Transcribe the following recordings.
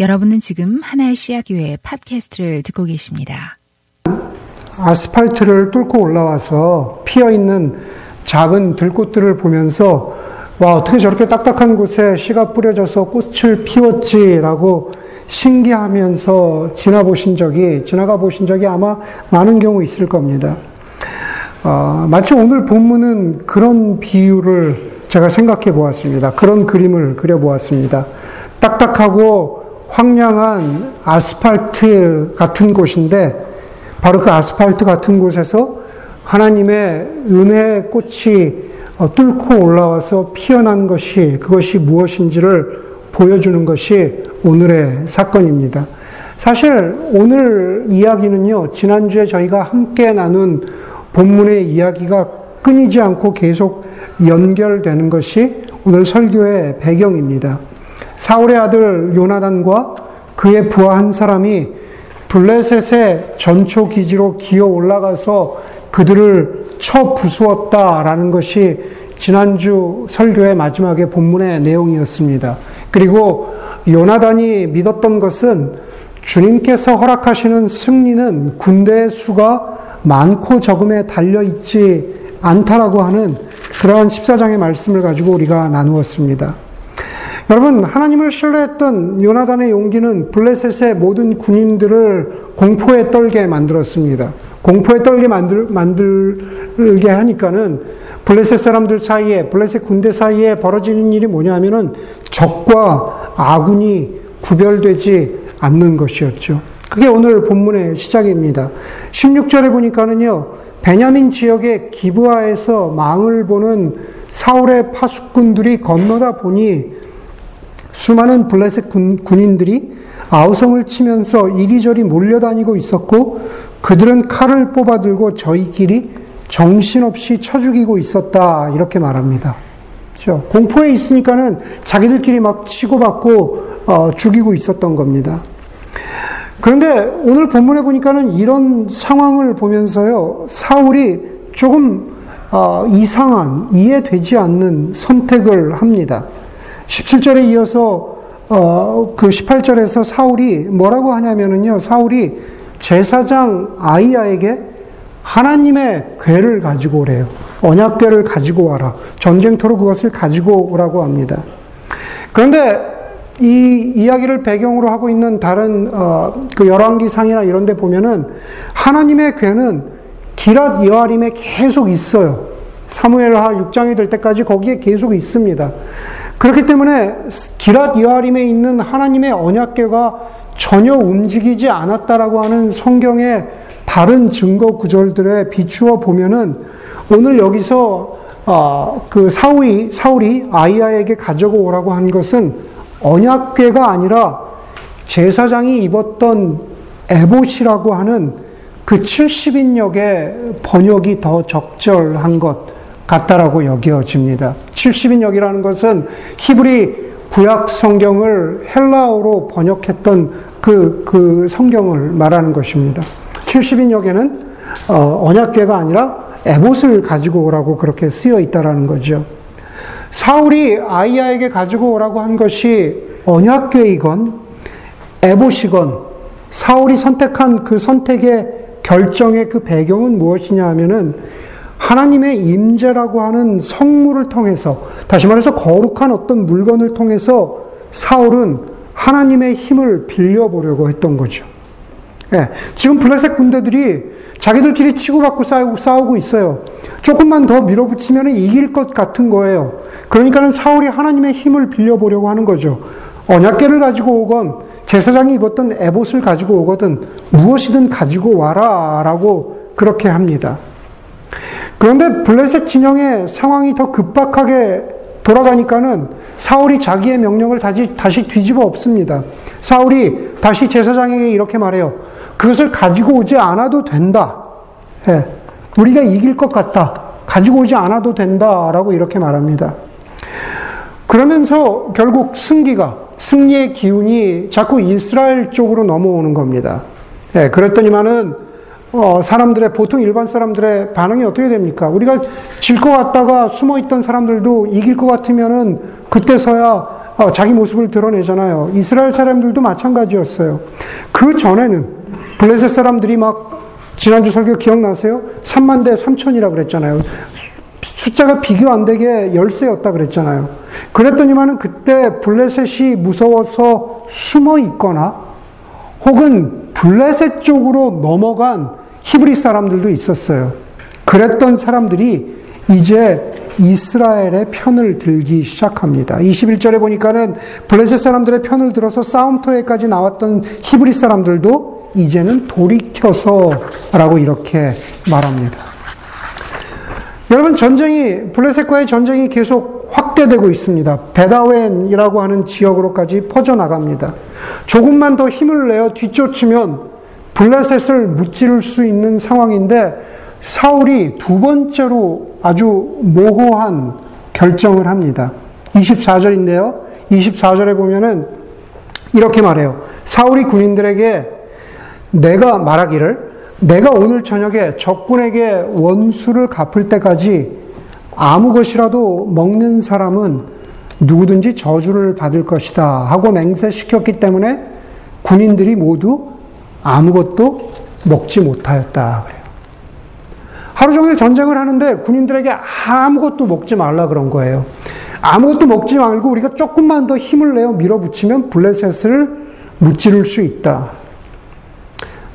여러분은 지금 하나의 씨앗교회 팟캐스트를 듣고 계십니다. 아스팔트를 뚫고 올라와서 피어 있는 작은 들꽃들을 보면서 와 어떻게 저렇게 딱딱한 곳에 씨가 뿌려져서 꽃을 피웠지라고 신기하면서 지나보신 적이 지나가 보신 적이 아마 많은 경우 있을 겁니다. 어, 마치 오늘 본문은 그런 비유를 제가 생각해 보았습니다. 그런 그림을 그려 보았습니다. 딱딱하고 황량한 아스팔트 같은 곳인데 바로 그 아스팔트 같은 곳에서 하나님의 은혜의 꽃이 어, 뚫고 올라와서 피어난 것이 그것이 무엇인지를 보여주는 것이 오늘의 사건입니다. 사실 오늘 이야기는요, 지난주에 저희가 함께 나눈 본문의 이야기가 끊이지 않고 계속 연결되는 것이 오늘 설교의 배경입니다. 사울의 아들 요나단과 그의 부하 한 사람이 블레셋의 전초 기지로 기어 올라가서 그들을 쳐 부수었다라는 것이 지난주 설교의 마지막에 본문의 내용이었습니다. 그리고 요나단이 믿었던 것은 주님께서 허락하시는 승리는 군대의 수가 많고 적음에 달려 있지 않다라고 하는 그러한 14장의 말씀을 가지고 우리가 나누었습니다. 여러분, 하나님을 신뢰했던 요나단의 용기는 블레셋의 모든 군인들을 공포에 떨게 만들었습니다. 공포에 떨게 만들, 만들게 하니까는 블레셋 사람들 사이에, 블레셋 군대 사이에 벌어지는 일이 뭐냐 하면은 적과 아군이 구별되지 않는 것이었죠. 그게 오늘 본문의 시작입니다. 16절에 보니까는요, 베냐민 지역의 기브아에서 망을 보는 사울의 파수꾼들이 건너다 보니 수많은 블레셋 군, 군인들이 아우성을 치면서 이리저리 몰려다니고 있었고 그들은 칼을 뽑아들고 저희끼리 정신없이 쳐 죽이고 있었다 이렇게 말합니다. 그렇죠? 공포에 있으니까는 자기들끼리 막 치고받고 어, 죽이고 있었던 겁니다. 그런데 오늘 본문에 보니까는 이런 상황을 보면서요 사울이 조금 어, 이상한 이해되지 않는 선택을 합니다. 17절에 이어서 어, 그 18절에서 사울이 뭐라고 하냐면은요, 사울이 제사장 아이야에게 하나님의 괴를 가지고 오래요. 언약궤를 가지고 와라. 전쟁터로 그것을 가지고 오라고 합니다. 그런데 이 이야기를 배경으로 하고 있는 다른 어, 그 열왕기상이나 이런 데 보면은 하나님의 괴는 기랏 여아림에 계속 있어요. 사무엘하 6장이 될 때까지 거기에 계속 있습니다. 그렇기 때문에 기랏 여아림에 있는 하나님의 언약궤가 전혀 움직이지 않았다라고 하는 성경의 다른 증거 구절들에 비추어 보면은 오늘 여기서 어, 그 사울이 사울이 아이야에게 가져고 오라고 한 것은 언약궤가 아니라 제사장이 입었던 에봇이라고 하는 그 70인역의 번역이 더 적절한 것 같다라고 여겨집니다. 70인역이라는 것은 히브리 구약 성경을 헬라어로 번역했던 그, 그 성경을 말하는 것입니다. 70인역에는 어, 언약궤가 아니라 에봇을 가지고 오라고 그렇게 쓰여 있다라는 거죠. 사울이 아이야에게 가지고 오라고 한 것이 언약궤이건 에봇이건 사울이 선택한 그 선택의 결정의 그 배경은 무엇이냐 하면은 하나님의 임재라고 하는 성물을 통해서 다시 말해서 거룩한 어떤 물건을 통해서 사울은 하나님의 힘을 빌려보려고 했던 거죠. 예, 지금 블레셋 군대들이 자기들끼리 치고받고 싸우고, 있어요. 조금만 더 밀어붙이면 이길 것 같은 거예요. 그러니까는 사울이 하나님의 힘을 빌려보려고 하는 거죠. 언약계를 가지고 오건 제사장이 입었던 에봇을 가지고 오거든 무엇이든 가지고 와라 라고 그렇게 합니다. 그런데 블레셋 진영의 상황이 더 급박하게 돌아가니까는 사울이 자기의 명령을 다시, 다시 뒤집어 엎습니다. 사울이 다시 제사장에게 이렇게 말해요. 그것을 가지고 오지 않아도 된다. 예, 우리가 이길 것 같다. 가지고 오지 않아도 된다 라고 이렇게 말합니다. 그러면서 결국 승기가, 승리의 기운이 자꾸 이스라엘 쪽으로 넘어오는 겁니다. 예, 그랬더니만은 어, 사람들의 보통 일반 사람들의 반응이 어떻게 됩니까? 우리가 질 것 같다가 숨어 있던 사람들도 이길 것 같으면은 그때서야 어, 자기 모습을 드러내잖아요. 이스라엘 사람들도 마찬가지였어요. 그 전에는 블레셋 사람들이 막 지난주 설교 기억나세요? 3만 대 3천이라 그랬잖아요. 숫자가 비교 안 되게 열세였다 그랬잖아요. 그랬더니만은 그때 블레셋이 무서워서 숨어 있거나 혹은 블레셋 쪽으로 넘어간 히브리 사람들도 있었어요. 그랬던 사람들이 이제 이스라엘의 편을 들기 시작합니다. 21절에 보니까는 블레셋 사람들의 편을 들어서 싸움터에까지 나왔던 히브리 사람들도 이제는 돌이켜서라고 이렇게 말합니다. 여러분 전쟁이 블레셋과의 전쟁이 계속 확대되고 있습니다. 베다웬이라고 하는 지역으로까지 퍼져 나갑니다. 조금만 더 힘을 내어 뒤쫓으면 블레셋을 무찌를 수 있는 상황인데 사울이 두 번째로 아주 모호한 결정을 합니다. 24절인데요. 24절에 보면은 이렇게 말해요. 사울이 군인들에게 내가 말하기를 내가 오늘 저녁에 적군에게 원수를 갚을 때까지 아무 것이라도 먹는 사람은 누구든지 저주를 받을 것이다 하고 맹세시켰기 때문에 군인들이 모두 아무것도 먹지 못하였다 그래요. 하루 종일 전쟁을 하는데 군인들에게 아무것도 먹지 말라 그런 거예요. 아무것도 먹지 말고 우리가 조금만 더 힘을 내어 밀어붙이면 블레셋을 무찌를 수 있다.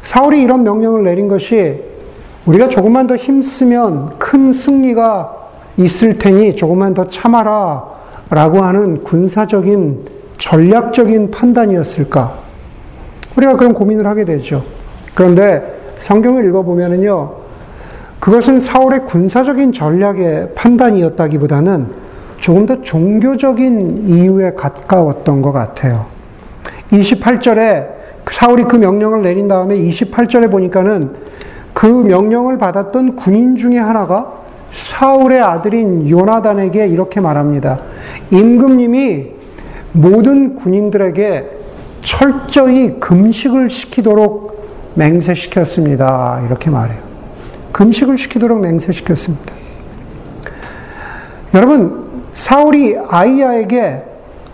사울이 이런 명령을 내린 것이 우리가 조금만 더 힘쓰면 큰 승리가 있을 테니 조금만 더 참아라 라고 하는 군사적인 전략적인 판단이었을까? 우리가 그런 고민을 하게 되죠. 그런데 성경을 읽어보면요. 그것은 사울의 군사적인 전략의 판단이었다기보다는 조금 더 종교적인 이유에 가까웠던 것 같아요. 28절에 사울이 그 명령을 내린 다음에 28절에 보니까는 그 명령을 받았던 군인 중에 하나가 사울의 아들인 요나단에게 이렇게 말합니다. 임금님이 모든 군인들에게 철저히 금식을 시키도록 맹세시켰습니다. 이렇게 말해요. 금식을 시키도록 맹세시켰습니다. 여러분, 사울이 아이야에게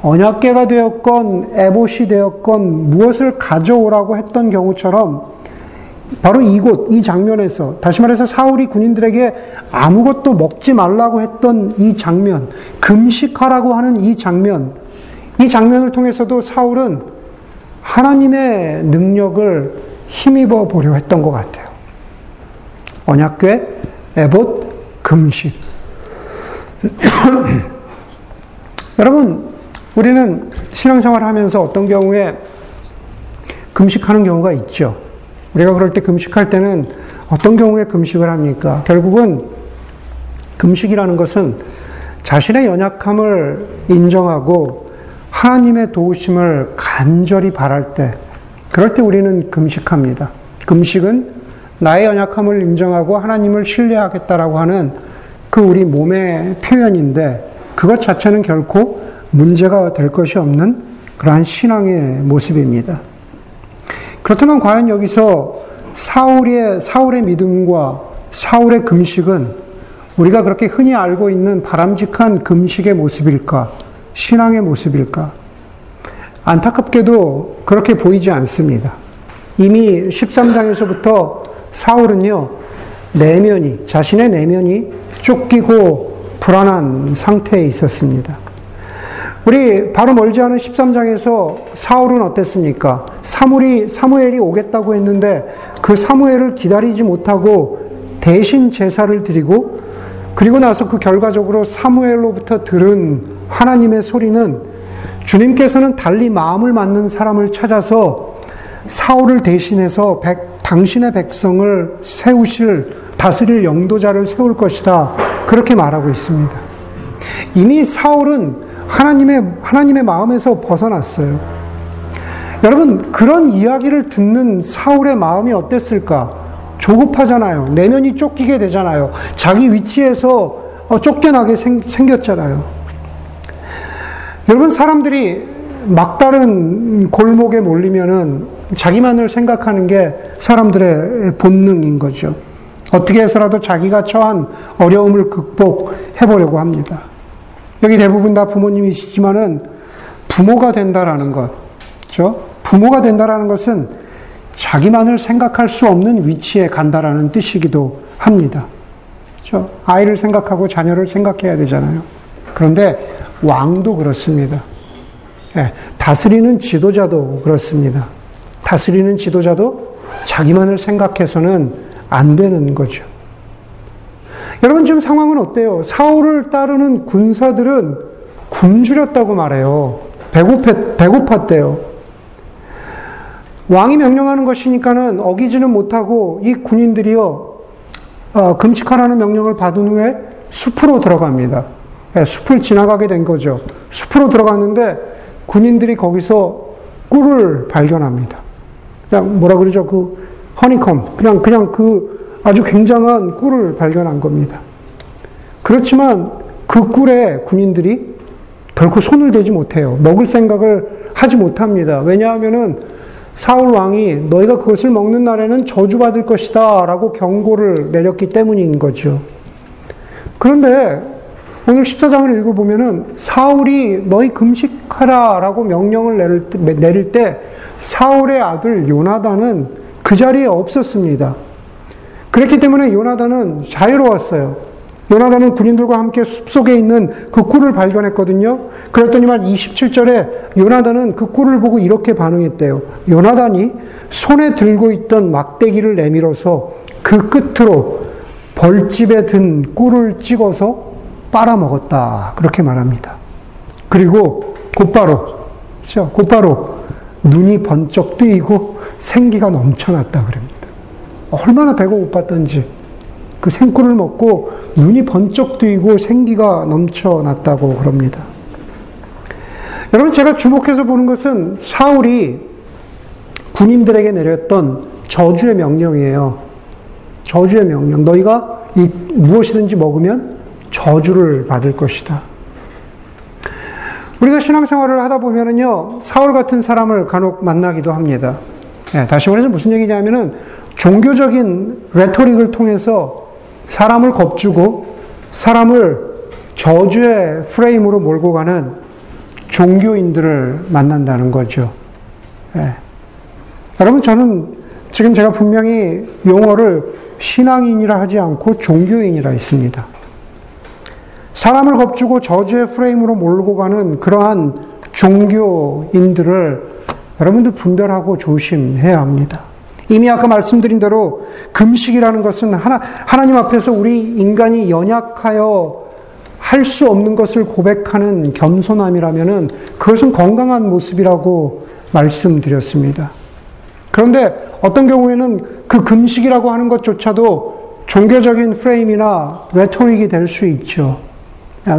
언약계가 되었건 에봇이 되었건 무엇을 가져오라고 했던 경우처럼 바로 이곳 이 장면에서 다시 말해서 사울이 군인들에게 아무것도 먹지 말라고 했던 이 장면 금식하라고 하는 이 장면 이 장면을 통해서도 사울은 하나님의 능력을 힘입어 보려 했던 것 같아요. 언약궤, 에봇, 금식. 여러분 우리는 신앙생활 하면서 어떤 경우에 금식하는 경우가 있죠. 우리가 그럴 때 금식할 때는 어떤 경우에 금식을 합니까? 결국은 금식이라는 것은 자신의 연약함을 인정하고 하나님의 도우심을 간절히 바랄 때, 그럴 때 우리는 금식합니다. 금식은 나의 연약함을 인정하고 하나님을 신뢰하겠다라고 하는 그 우리 몸의 표현인데, 그것 자체는 결코 문제가 될 것이 없는 그러한 신앙의 모습입니다. 그렇다면 과연 여기서 사울의, 사울의 믿음과 사울의 금식은 우리가 그렇게 흔히 알고 있는 바람직한 금식의 모습일까? 신앙의 모습일까? 안타깝게도 그렇게 보이지 않습니다. 이미 13장에서부터 사울은요, 내면이, 자신의 내면이 쫓기고 불안한 상태에 있었습니다. 우리 바로 멀지 않은 13장에서 사울은 어땠습니까? 사무리, 사무엘이 오겠다고 했는데 그 사무엘을 기다리지 못하고 대신 제사를 드리고 그리고 나서 그 결과적으로 사무엘로부터 들은 하나님의 소리는 주님께서는 달리 마음을 맞는 사람을 찾아서 사울을 대신해서 백, 당신의 백성을 세우실 다스릴 영도자를 세울 것이다. 그렇게 말하고 있습니다. 이미 사울은 하나님의, 하나님의 마음에서 벗어났어요. 여러분, 그런 이야기를 듣는 사울의 마음이 어땠을까? 조급하잖아요. 내면이 쫓기게 되잖아요. 자기 위치에서 어, 쫓겨나게 생, 생겼잖아요. 여러분, 사람들이 막다른 골목에 몰리면은 자기만을 생각하는 게 사람들의 본능인 거죠. 어떻게 해서라도 자기가 처한 어려움을 극복해 보려고 합니다. 여기 대부분 다 부모님이시지만은 부모가 된다라는 것. 그죠? 부모가 된다라는 것은 자기만을 생각할 수 없는 위치에 간다라는 뜻이기도 합니다. 그죠? 아이를 생각하고 자녀를 생각해야 되잖아요. 그런데 왕도 그렇습니다. 예, 다스리는 지도자도 그렇습니다. 다스리는 지도자도 자기만을 생각해서는 안 되는 거죠. 여러분 지금 상황은 어때요? 사울을 따르는 군사들은 굶주렸다고 말해요. 배고팠, 배고팠대요. 왕이 명령하는 것이니까는 어기지는 못하고 이 군인들이요, 어, 금식하라는 명령을 받은 후에 숲으로 들어갑니다. 네, 숲을 지나가게 된 거죠. 숲으로 들어갔는데 군인들이 거기서 꿀을 발견합니다. 그냥 뭐라 그러죠? 그 허니컴. 그냥, 그냥 그 아주 굉장한 꿀을 발견한 겁니다. 그렇지만 그 꿀에 군인들이 결코 손을 대지 못해요. 먹을 생각을 하지 못합니다. 왜냐하면은 사울 왕이 너희가 그것을 먹는 날에는 저주받을 것이다 라고 경고를 내렸기 때문인 거죠. 그런데 오늘 14장을 읽어보면은 사울이 너희 금식하라 라고 명령을 내릴 때, 사울의 아들 요나단은 그 자리에 없었습니다. 그렇기 때문에 요나단은 자유로웠어요. 요나단은 군인들과 함께 숲속에 있는 그 꿀을 발견했거든요. 그랬더니만 27절에 요나단은 그 꿀을 보고 이렇게 반응했대요. 요나단이 손에 들고 있던 막대기를 내밀어서 그 끝으로 벌집에 든 꿀을 찍어서 빨아먹었다. 그렇게 말합니다. 그리고 곧바로, 그렇죠? 곧바로 눈이 번쩍 뜨이고 생기가 넘쳐났다. 그럽니다. 얼마나 배가 고팠던지. 그 생꿀을 먹고 눈이 번쩍 뜨이고 생기가 넘쳐났다고 그럽니다. 여러분, 제가 주목해서 보는 것은 사울이 군인들에게 내렸던 저주의 명령이에요. 저주의 명령. 너희가 이 무엇이든지 먹으면 저주를 받을 것이다. 우리가 신앙생활을 하다 보면은요, 사울 같은 사람을 간혹 만나기도 합니다. 네, 다시 말해서 무슨 얘기냐면은 종교적인 레토릭을 통해서 사람을 겁주고 사람을 저주의 프레임으로 몰고 가는 종교인들을 만난다는 거죠. 예. 여러분, 저는 지금 제가 분명히 용어를 신앙인이라 하지 않고 종교인이라 했습니다. 사람을 겁주고 저주의 프레임으로 몰고 가는 그러한 종교인들을 여러분들 분별하고 조심해야 합니다. 이미 아까 말씀드린 대로 금식이라는 것은 하나, 하나님 앞에서 우리 인간이 연약하여 할 수 없는 것을 고백하는 겸손함이라면은 그것은 건강한 모습이라고 말씀드렸습니다. 그런데 어떤 경우에는 그 금식이라고 하는 것조차도 종교적인 프레임이나 레토릭이 될 수 있죠.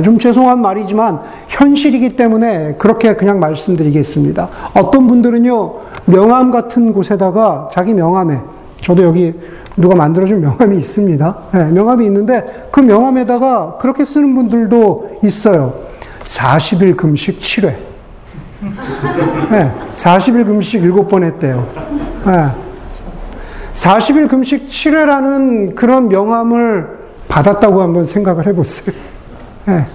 좀 죄송한 말이지만 현실이기 때문에 그렇게 그냥 말씀드리겠습니다. 어떤 분들은요, 명함 같은 곳에다가 자기 명함에, 저도 여기 누가 만들어준 명함이 있습니다. 네, 명함이 있는데 그 명함에다가 그렇게 쓰는 분들도 있어요. 40일 금식 7회. 네, 40일 금식 7번 했대요. 네. 40일 금식 7회라는 그런 명함을 받았다고 한번 생각을 해보세요. 예.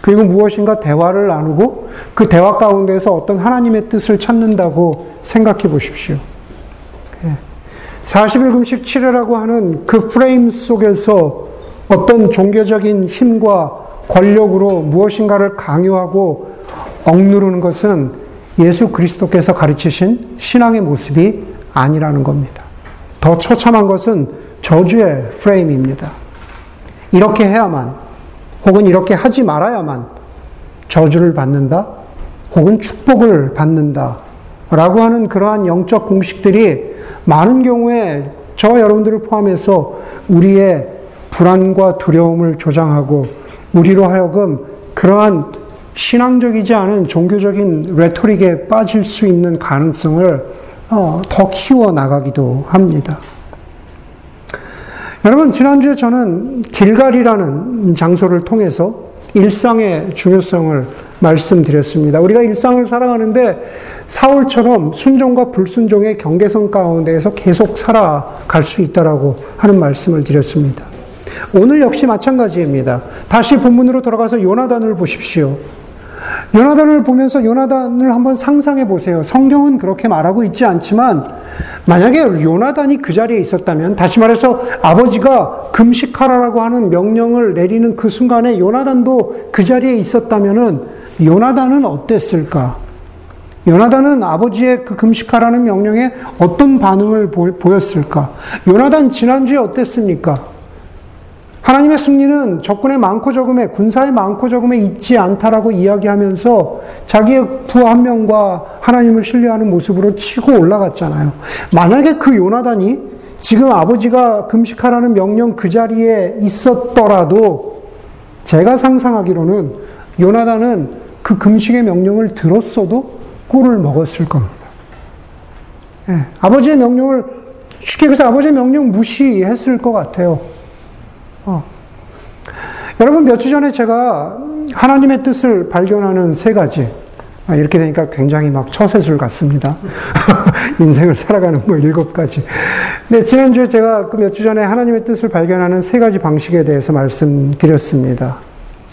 그리고 무엇인가 대화를 나누고 그 대화 가운데서 어떤 하나님의 뜻을 찾는다고 생각해 보십시오. 40일 예. 금식 7회라고 하는 그 프레임 속에서 어떤 종교적인 힘과 권력으로 무엇인가를 강요하고 억누르는 것은 예수 그리스도께서 가르치신 신앙의 모습이 아니라는 겁니다. 더 처참한 것은 저주의 프레임입니다. 이렇게 해야만 혹은 이렇게 하지 말아야만 저주를 받는다, 혹은 축복을 받는다, 라고 하는 그러한 영적 공식들이 많은 경우에 저 여러분들을 포함해서 우리의 불안과 두려움을 조장하고 우리로 하여금 그러한 신앙적이지 않은 종교적인 레토릭에 빠질 수 있는 가능성을 어, 더 키워 나가기도 합니다. 여러분, 지난주에 저는 길갈이라는 장소를 통해서 일상의 중요성을 말씀드렸습니다. 우리가 일상을 살아가는데 사울처럼 순종과 불순종의 경계선 가운데에서 계속 살아갈 수 있다라고 하는 말씀을 드렸습니다. 오늘 역시 마찬가지입니다. 다시 본문으로 돌아가서 요나단을 보십시오. 요나단을 보면서 요나단을 한번 상상해 보세요. 성경은 그렇게 말하고 있지 않지만 만약에 요나단이 그 자리에 있었다면 다시 말해서 아버지가 금식하라라고 하는 명령을 내리는 그 순간에 요나단도 그 자리에 있었다면은 요나단은 어땠을까? 요나단은 아버지의 그 금식하라는 명령에 어떤 반응을 보였을까? 요나단 지난주에 어땠습니까? 하나님의 승리는 적군의 많고 적음에 군사의 많고 적음에 있지 않다라고 이야기하면서 자기의 부하 한 명과 하나님을 신뢰하는 모습으로 치고 올라갔잖아요. 만약에 그 요나단이 지금 아버지가 금식하라는 명령 그 자리에 있었더라도 제가 상상하기로는 요나단은 그 금식의 명령을 들었어도 꿀을 먹었을 겁니다. 네, 아버지의 명령을 쉽게 해서 아버지의 명령 무시했을 것 같아요. 어. 여러분, 몇 주 전에 제가 하나님의 뜻을 발견하는 세 가지. 아, 이렇게 되니까 굉장히 막 처세술 같습니다. 인생을 살아가는 뭐 일곱 가지. 네, 지난주에 제가 그 몇 주 전에 하나님의 뜻을 발견하는 세 가지 방식에 대해서 말씀드렸습니다.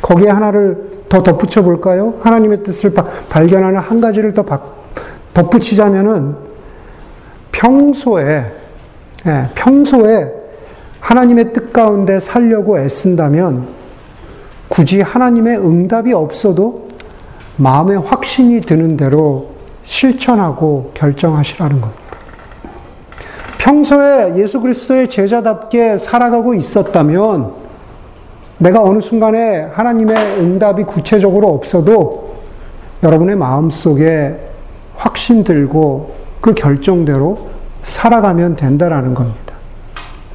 거기에 하나를 더 덧붙여 볼까요? 하나님의 뜻을 바, 발견하는 한 가지를 더 바, 덧붙이자면은 평소에, 예, 평소에 하나님의 뜻 가운데 살려고 애쓴다면 굳이 하나님의 응답이 없어도 마음에 확신이 드는 대로 실천하고 결정하시라는 겁니다. 평소에 예수 그리스도의 제자답게 살아가고 있었다면 내가 어느 순간에 하나님의 응답이 구체적으로 없어도 여러분의 마음 속에 확신 들고 그 결정대로 살아가면 된다라는 겁니다.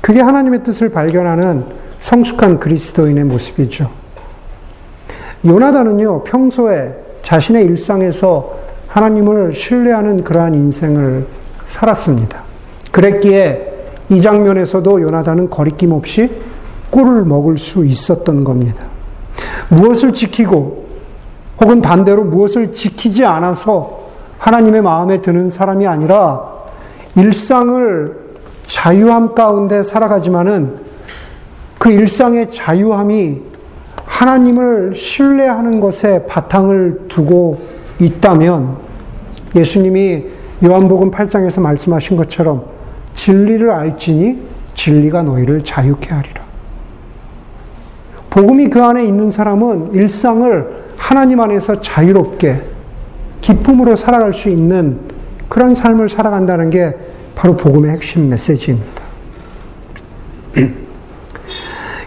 그게 하나님의 뜻을 발견하는 성숙한 그리스도인의 모습이죠. 요나단은요, 평소에 자신의 일상에서 하나님을 신뢰하는 그러한 인생을 살았습니다. 그랬기에 이 장면에서도 요나단은 거리낌 없이 꿀을 먹을 수 있었던 겁니다. 무엇을 지키고 혹은 반대로 무엇을 지키지 않아서 하나님의 마음에 드는 사람이 아니라 일상을 자유함 가운데 살아가지만은 그 일상의 자유함이 하나님을 신뢰하는 것에 바탕을 두고 있다면 예수님이 요한복음 8장에서 말씀하신 것처럼 진리를 알지니 진리가 너희를 자유케 하리라. 복음이 그 안에 있는 사람은 일상을 하나님 안에서 자유롭게 기쁨으로 살아갈 수 있는 그런 삶을 살아간다는 게 바로 복음의 핵심 메시지입니다.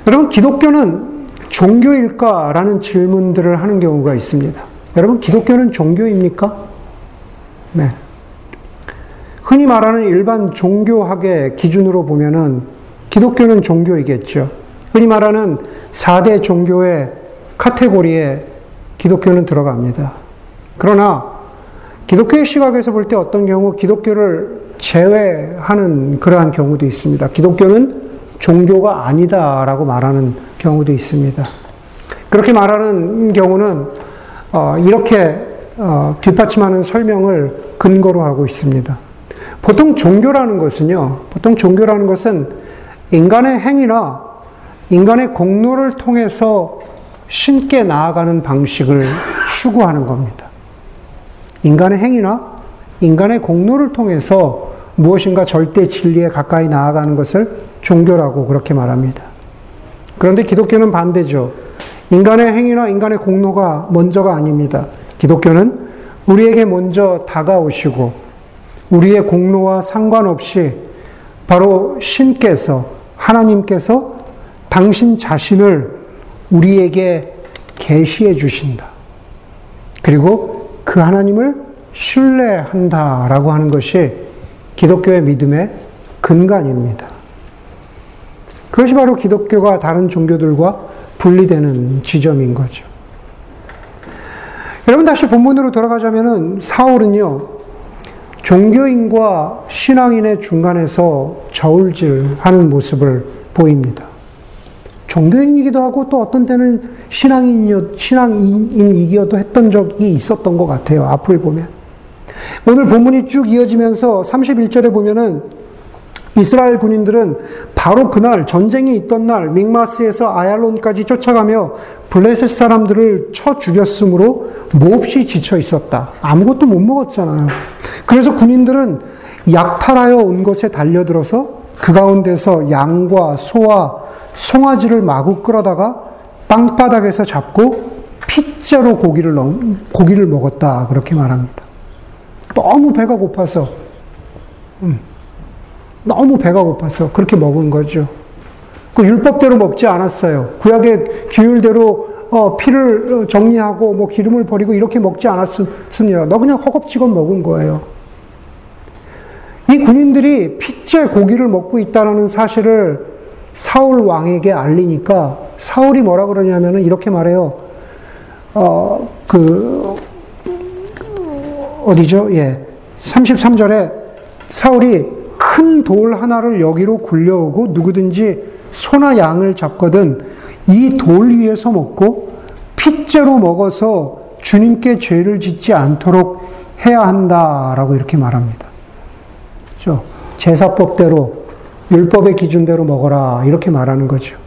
여러분, 기독교는 종교일까라는 질문들을 하는 경우가 있습니다. 여러분, 기독교는 종교입니까? 네. 흔히 말하는 일반 종교학의 기준으로 보면은 기독교는 종교이겠죠. 흔히 말하는 4대 종교의 카테고리에 기독교는 들어갑니다. 그러나 기독교의 시각에서 볼 때 어떤 경우 기독교를 제외하는 그러한 경우도 있습니다. 기독교는 종교가 아니다라고 말하는 경우도 있습니다. 그렇게 말하는 경우는 어, 이렇게 어, 뒷받침하는 설명을 근거로 하고 있습니다. 보통 종교라는 것은요, 보통 종교라는 것은 인간의 행위나 인간의 공로를 통해서 신께 나아가는 방식을 추구하는 겁니다. 인간의 행위나 인간의 공로를 통해서 무엇인가 절대 진리에 가까이 나아가는 것을 종교라고 그렇게 말합니다. 그런데 기독교는 반대죠. 인간의 행위나 인간의 공로가 먼저가 아닙니다. 기독교는 우리에게 먼저 다가오시고 우리의 공로와 상관없이 바로 신께서 하나님께서 당신 자신을 우리에게 계시해 주신다. 그리고 그 하나님을 신뢰한다라고 하는 것이 기독교의 믿음의 근간입니다. 그것이 바로 기독교가 다른 종교들과 분리되는 지점인 거죠. 여러분 다시 본문으로 돌아가자면은 사울은요 종교인과 신앙인의 중간에서 저울질하는 모습을 보입니다. 종교인이기도 하고 또 어떤 때는 신앙인 신앙인이기도 했던 적이 있었던 것 같아요. 앞을 보면. 오늘 본문이 쭉 이어지면서 31절에 보면은 이스라엘 군인들은 바로 그날 전쟁이 있던 날 믹마스에서 아얄론까지 쫓아가며 블레셋 사람들을 쳐 죽였으므로 몹시 지쳐 있었다. 아무것도 못 먹었잖아요. 그래서 군인들은 약탈하여 온 것에 달려들어서 그 가운데서 양과 소와 송아지를 마구 끌어다가 땅바닥에서 잡고 핏째로 고기를 넣, 고기를 먹었다 그렇게 말합니다. 너무 배가 고파서 음. 너무 배가 고파서 그렇게 먹은 거죠. 그 율법대로 먹지 않았어요. 구약의 규율대로 어, 피를 정리하고 뭐 기름을 버리고 이렇게 먹지 않았습니다. 너 그냥 허겁지겁 먹은 거예요. 이 군인들이 피째 고기를 먹고 있다는 사실을 사울 왕에게 알리니까 사울이 뭐라 그러냐면은 이렇게 말해요. 어, 그, 어디죠? 예. 33절에 사울이 큰 돌 하나를 여기로 굴려오고 누구든지 소나 양을 잡거든 이 돌 위에서 먹고 핏째로 먹어서 주님께 죄를 짓지 않도록 해야 한다라고 이렇게 말합니다. 그렇죠? 제사법대로 율법의 기준대로 먹어라 이렇게 말하는 거죠.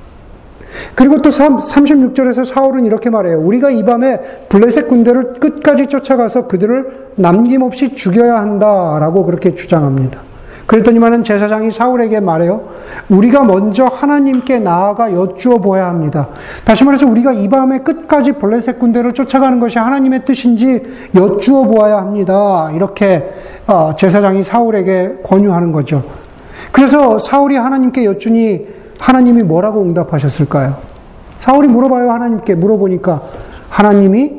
그리고 또 36절에서 사울은 이렇게 말해요. 우리가 이 밤에 블레셋 군대를 끝까지 쫓아가서 그들을 남김없이 죽여야 한다 라고 그렇게 주장합니다. 그랬더니만은 제사장이 사울에게 말해요. 우리가 먼저 하나님께 나아가 여쭈어 보아야 합니다. 다시 말해서 우리가 이 밤의 끝까지 블레셋 군대를 쫓아가는 것이 하나님의 뜻인지 여쭈어 보아야 합니다. 이렇게 어, 제사장이 사울에게 권유하는 거죠. 그래서 사울이 하나님께 여쭈니 하나님이 뭐라고 응답하셨을까요? 사울이 물어봐요. 하나님께 물어보니까 하나님이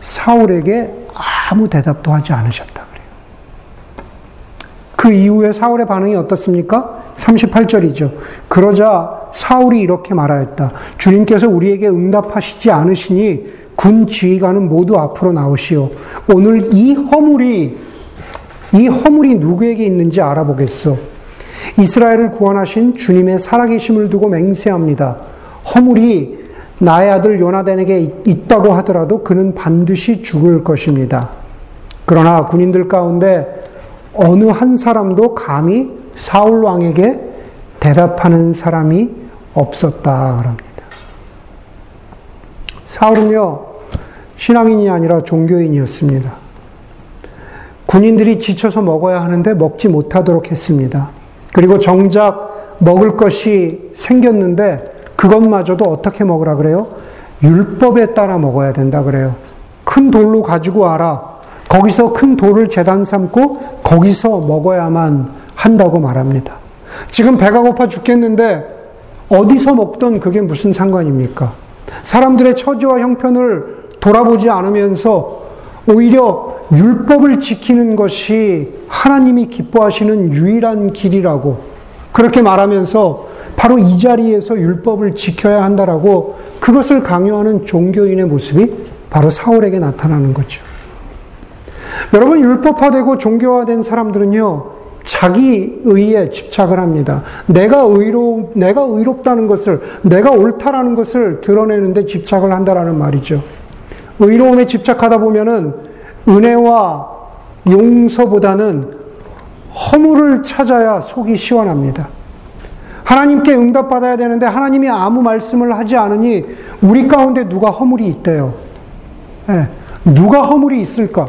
사울에게 아무 대답도 하지 않으셨다. 그 이후에 사울의 반응이 어떻습니까? 38절이죠. 그러자 사울이 이렇게 말하였다. 주님께서 우리에게 응답하시지 않으시니 군 지휘관은 모두 앞으로 나오시오. 오늘 이 허물이, 이 허물이 누구에게 있는지 알아보겠소. 이스라엘을 구원하신 주님의 살아계심을 두고 맹세합니다. 허물이 나의 아들 요나단에게 있다고 하더라도 그는 반드시 죽을 것입니다. 그러나 군인들 가운데 어느 한 사람도 감히 사울 왕에게 대답하는 사람이 없었다 그럽니다. 사울은요, 신앙인이 아니라 종교인이었습니다. 군인들이 지쳐서 먹어야 하는데 먹지 못하도록 했습니다. 그리고 정작 먹을 것이 생겼는데 그것마저도 어떻게 먹으라 그래요? 율법에 따라 먹어야 된다 그래요. 큰 돌로 가지고 와라. 거기서 큰 돌을 재단 삼고 거기서 먹어야만 한다고 말합니다. 지금 배가 고파 죽겠는데 어디서 먹던 그게 무슨 상관입니까? 사람들의 처지와 형편을 돌아보지 않으면서 오히려 율법을 지키는 것이 하나님이 기뻐하시는 유일한 길이라고 그렇게 말하면서 바로 이 자리에서 율법을 지켜야 한다라고 그것을 강요하는 종교인의 모습이 바로 사울에게 나타나는 거죠. 여러분, 율법화되고 종교화된 사람들은요, 자기 의에 집착을 합니다. 내가 의로, 내가 의롭다는 것을, 내가 옳다라는 것을 드러내는데 집착을 한다라는 말이죠. 의로움에 집착하다 보면은 은혜와 용서보다는 허물을 찾아야 속이 시원합니다. 하나님께 응답받아야 되는데 하나님이 아무 말씀을 하지 않으니 우리 가운데 누가 허물이 있대요. 네. 누가 허물이 있을까?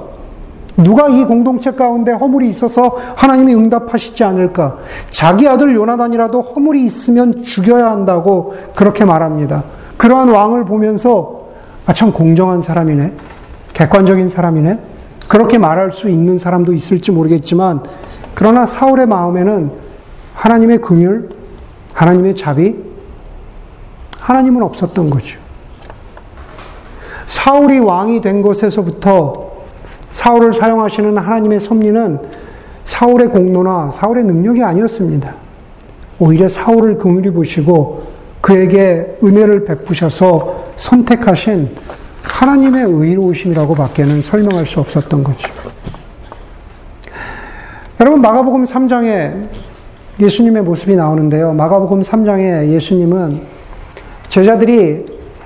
누가 이 공동체 가운데 허물이 있어서 하나님이 응답하시지 않을까? 자기 아들 요나단이라도 허물이 있으면 죽여야 한다고 그렇게 말합니다. 그러한 왕을 보면서 아, 참 공정한 사람이네. 객관적인 사람이네. 그렇게 말할 수 있는 사람도 있을지 모르겠지만, 그러나 사울의 마음에는 하나님의 긍휼, 하나님의 자비, 하나님은 없었던 거죠. 사울이 왕이 된 것에서부터 사울을 사용하시는 하나님의 섭리는 사울의 공로나 사울의 능력이 아니었습니다. 오히려 사울을 긍휼히 보시고 그에게 은혜를 베푸셔서 선택하신 하나님의 의로우심이라고 밖에는 설명할 수 없었던 거죠. 여러분, 마가복음 3장에 예수님의 모습이 나오는데요. 마가복음 3장에 예수님은 제자들이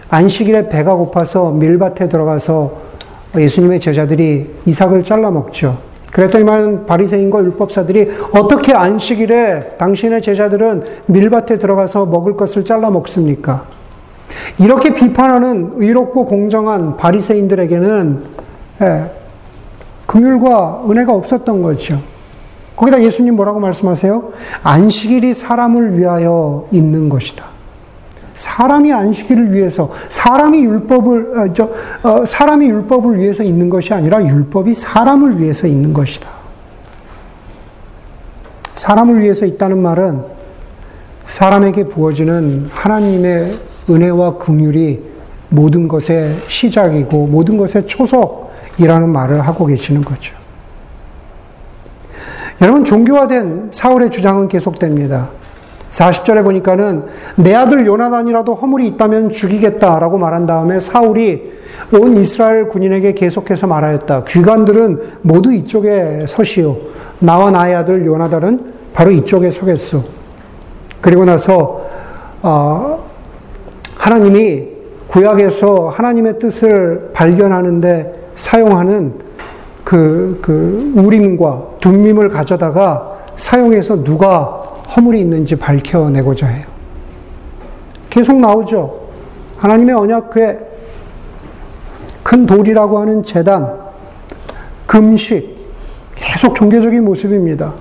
안식일에 배가 고파서 밀밭에 들어가서 예수님의 제자들이 이삭을 잘라 먹죠. 그랬더니만 바리새인과 율법사들이 어떻게 안식일에 당신의 제자들은 밀밭에 들어가서 먹을 것을 잘라 먹습니까? 이렇게 비판하는 의롭고 공정한 바리새인들에게는 예, 긍휼과 은혜가 없었던 거죠. 거기다 예수님 뭐라고 말씀하세요? 안식일이 사람을 위하여 있는 것이다. 사람이 안식일을 위해서 사람이 율법을 어, 저, 어, 사람이 율법을 위해서 있는 것이 아니라 율법이 사람을 위해서 있는 것이다. 사람을 위해서 있다는 말은 사람에게 부어지는 하나님의 은혜와 긍휼이 모든 것의 시작이고 모든 것의 초석이라는 말을 하고 계시는 거죠. 여러분 종교화된 사울의 주장은 계속됩니다. 40절에 보니까는 내 아들 요나단이라도 허물이 있다면 죽이겠다라고 말한 다음에 사울이 온 이스라엘 군인에게 계속해서 말하였다. 귀관들은 모두 이쪽에 서시오. 나와 나의 아들 요나단은 바로 이쪽에 서겠소. 그리고 나서 어, 하나님이 구약에서 하나님의 뜻을 발견하는데 사용하는 그, 그 우림과 둠밈을 가져다가 사용해서 누가 허물이 있는지 밝혀내고자 해요. 계속 나오죠. 하나님의 언약궤, 큰 돌이라고 하는 재단, 금식, 계속 종교적인 모습입니다.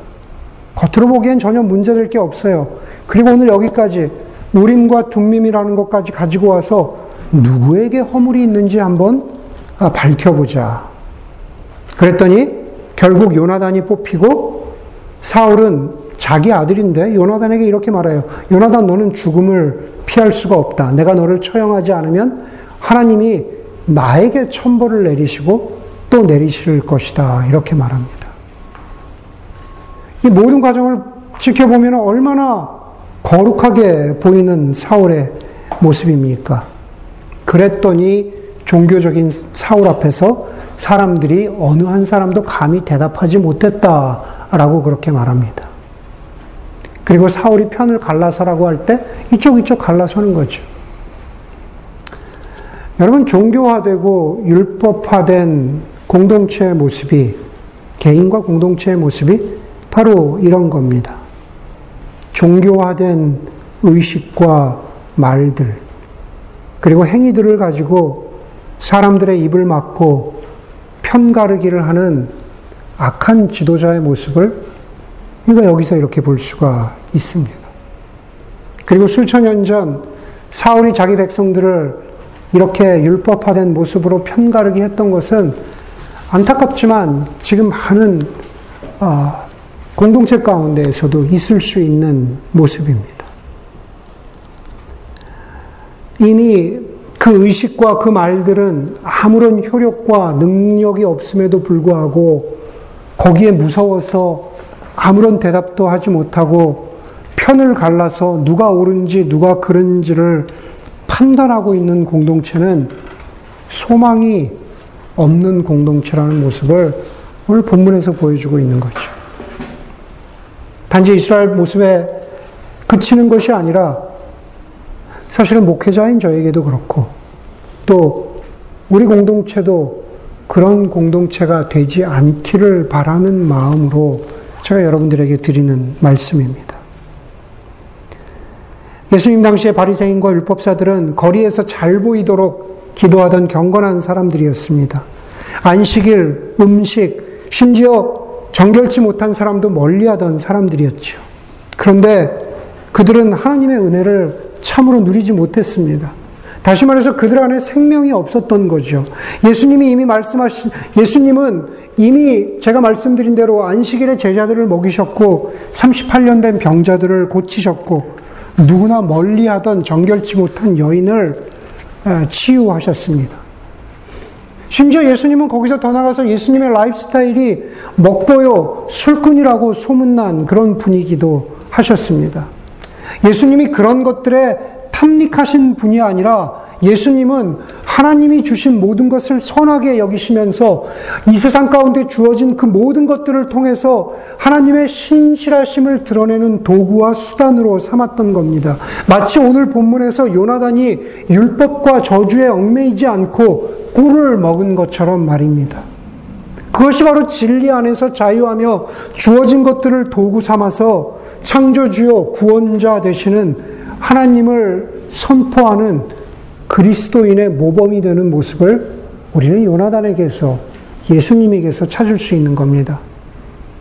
겉으로 보기엔 전혀 문제될 게 없어요. 그리고 오늘 여기까지 우림과 둠밈이라는 것까지 가지고 와서 누구에게 허물이 있는지 한번 아, 밝혀보자. 그랬더니 결국 요나단이 뽑히고 사울은 자기 아들인데 요나단에게 이렇게 말해요. 요나단 너는 죽음을 피할 수가 없다. 내가 너를 처형하지 않으면 하나님이 나에게 천벌을 내리시고 또 내리실 것이다. 이렇게 말합니다. 이 모든 과정을 지켜보면 얼마나 거룩하게 보이는 사울의 모습입니까? 그랬더니 종교적인 사울 앞에서 사람들이 어느 한 사람도 감히 대답하지 못했다라고 그렇게 말합니다. 그리고 사울이 편을 갈라서라고 할 때 이쪽 이쪽 갈라서는 거죠. 여러분 종교화되고 율법화된 공동체의 모습이 개인과 공동체의 모습이 바로 이런 겁니다. 종교화된 의식과 말들 그리고 행위들을 가지고 사람들의 입을 막고 편가르기를 하는 악한 지도자의 모습을 우리가 여기서 이렇게 볼 수가 있습니다. 그리고 수천 년 전 사울이 자기 백성들을 이렇게 율법화된 모습으로 편가르기 했던 것은 안타깝지만 지금 많은 어, 공동체 가운데에서도 있을 수 있는 모습입니다. 이미 그 의식과 그 말들은 아무런 효력과 능력이 없음에도 불구하고 거기에 무서워서 아무런 대답도 하지 못하고 편을 갈라서 누가 옳은지 누가 그른지를 판단하고 있는 공동체는 소망이 없는 공동체라는 모습을 오늘 본문에서 보여주고 있는 거죠. 단지 이스라엘 모습에 그치는 것이 아니라 사실은 목회자인 저에게도 그렇고 또 우리 공동체도 그런 공동체가 되지 않기를 바라는 마음으로 제가 여러분들에게 드리는 말씀입니다. 예수님 당시에 바리새인과 율법사들은 거리에서 잘 보이도록 기도하던 경건한 사람들이었습니다. 안식일, 음식, 심지어 정결치 못한 사람도 멀리하던 사람들이었죠. 그런데 그들은 하나님의 은혜를 참으로 누리지 못했습니다. 다시 말해서 그들 안에 생명이 없었던 거죠. 예수님이 이미 말씀하신, 예수님은 이미 제가 말씀드린 대로 안식일에 제자들을 먹이셨고, 38년 된 병자들을 고치셨고, 누구나 멀리 하던 정결치 못한 여인을 치유하셨습니다. 심지어 예수님은 거기서 더 나가서 예수님의 라이프 스타일이 먹보요, 술꾼이라고 소문난 그런 분위기도 하셨습니다. 예수님이 그런 것들에 탐닉하신 분이 아니라 예수님은 하나님이 주신 모든 것을 선하게 여기시면서 이 세상 가운데 주어진 그 모든 것들을 통해서 하나님의 신실하심을 드러내는 도구와 수단으로 삼았던 겁니다. 마치 오늘 본문에서 요나단이 율법과 저주에 얽매이지 않고 꿀을 먹은 것처럼 말입니다. 그것이 바로 진리 안에서 자유하며 주어진 것들을 도구 삼아서 창조주요 구원자 되시는 하나님을 선포하는 그리스도인의 모범이 되는 모습을 우리는 요나단에게서 예수님에게서 찾을 수 있는 겁니다.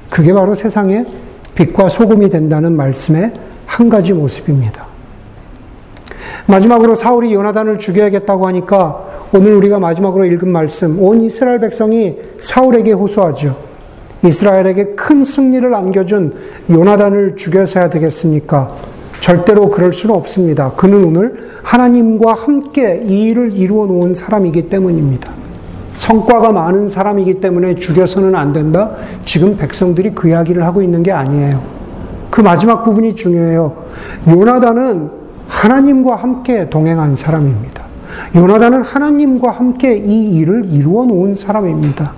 그게 바로 세상의 빛과 소금이 된다는 말씀의 한 가지 모습입니다. 마지막으로 사울이 요나단을 죽여야겠다고 하니까 오늘 우리가 마지막으로 읽은 말씀, 온 이스라엘 백성이 사울에게 호소하죠. 이스라엘에게 큰 승리를 안겨준 요나단을 죽여서야 되겠습니까? 절대로 그럴 수는 없습니다. 그는 오늘 하나님과 함께 이 일을 이루어 놓은 사람이기 때문입니다. 성과가 많은 사람이기 때문에 죽여서는 안 된다? 지금 백성들이 그 이야기를 하고 있는 게 아니에요. 그 마지막 부분이 중요해요. 요나단은 하나님과 함께 동행한 사람입니다. 요나단은 하나님과 함께 이 일을 이루어 놓은 사람입니다.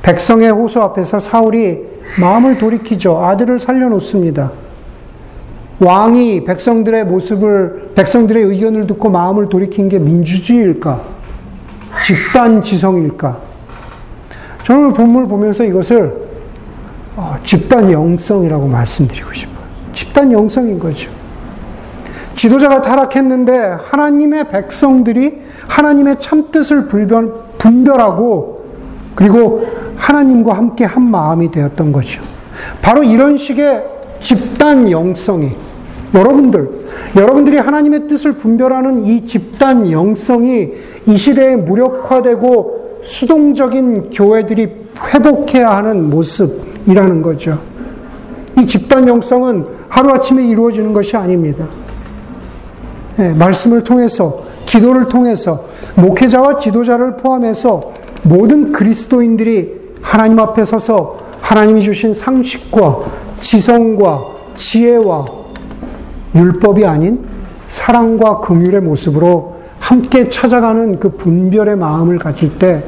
백성의 호소 앞에서 사울이 마음을 돌이키죠. 아들을 살려놓습니다. 왕이 백성들의 모습을, 백성들의 의견을 듣고 마음을 돌이킨 게 민주주의일까? 집단 지성일까? 저는 본문을 보면서 이것을 어, 집단 영성이라고 말씀드리고 싶어요. 집단 영성인 거죠. 지도자가 타락했는데 하나님의 백성들이 하나님의 참뜻을 분별, 분별하고 그리고 하나님과 함께 한 마음이 되었던 거죠. 바로 이런 식의 집단 영성이 여러분들, 여러분들이 하나님의 뜻을 분별하는 이 집단 영성이 이 시대에 무력화되고 수동적인 교회들이 회복해야 하는 모습이라는 거죠. 이 집단 영성은 하루아침에 이루어지는 것이 아닙니다. 네, 말씀을 통해서, 기도를 통해서, 목회자와 지도자를 포함해서 모든 그리스도인들이 하나님 앞에 서서 하나님이 주신 상식과 지성과 지혜와 율법이 아닌 사랑과 긍휼의 모습으로 함께 찾아가는 그 분별의 마음을 가질 때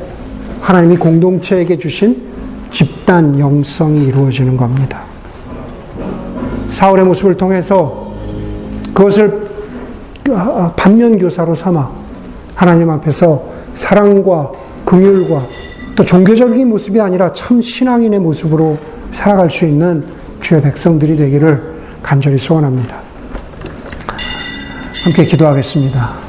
하나님이 공동체에게 주신 집단 영성이 이루어지는 겁니다. 사울의 모습을 통해서 그것을 반면 교사로 삼아 하나님 앞에서 사랑과 긍휼과 또 종교적인 모습이 아니라 참 신앙인의 모습으로 살아갈 수 있는 주의 백성들이 되기를 간절히 소원합니다. 함께 기도하겠습니다.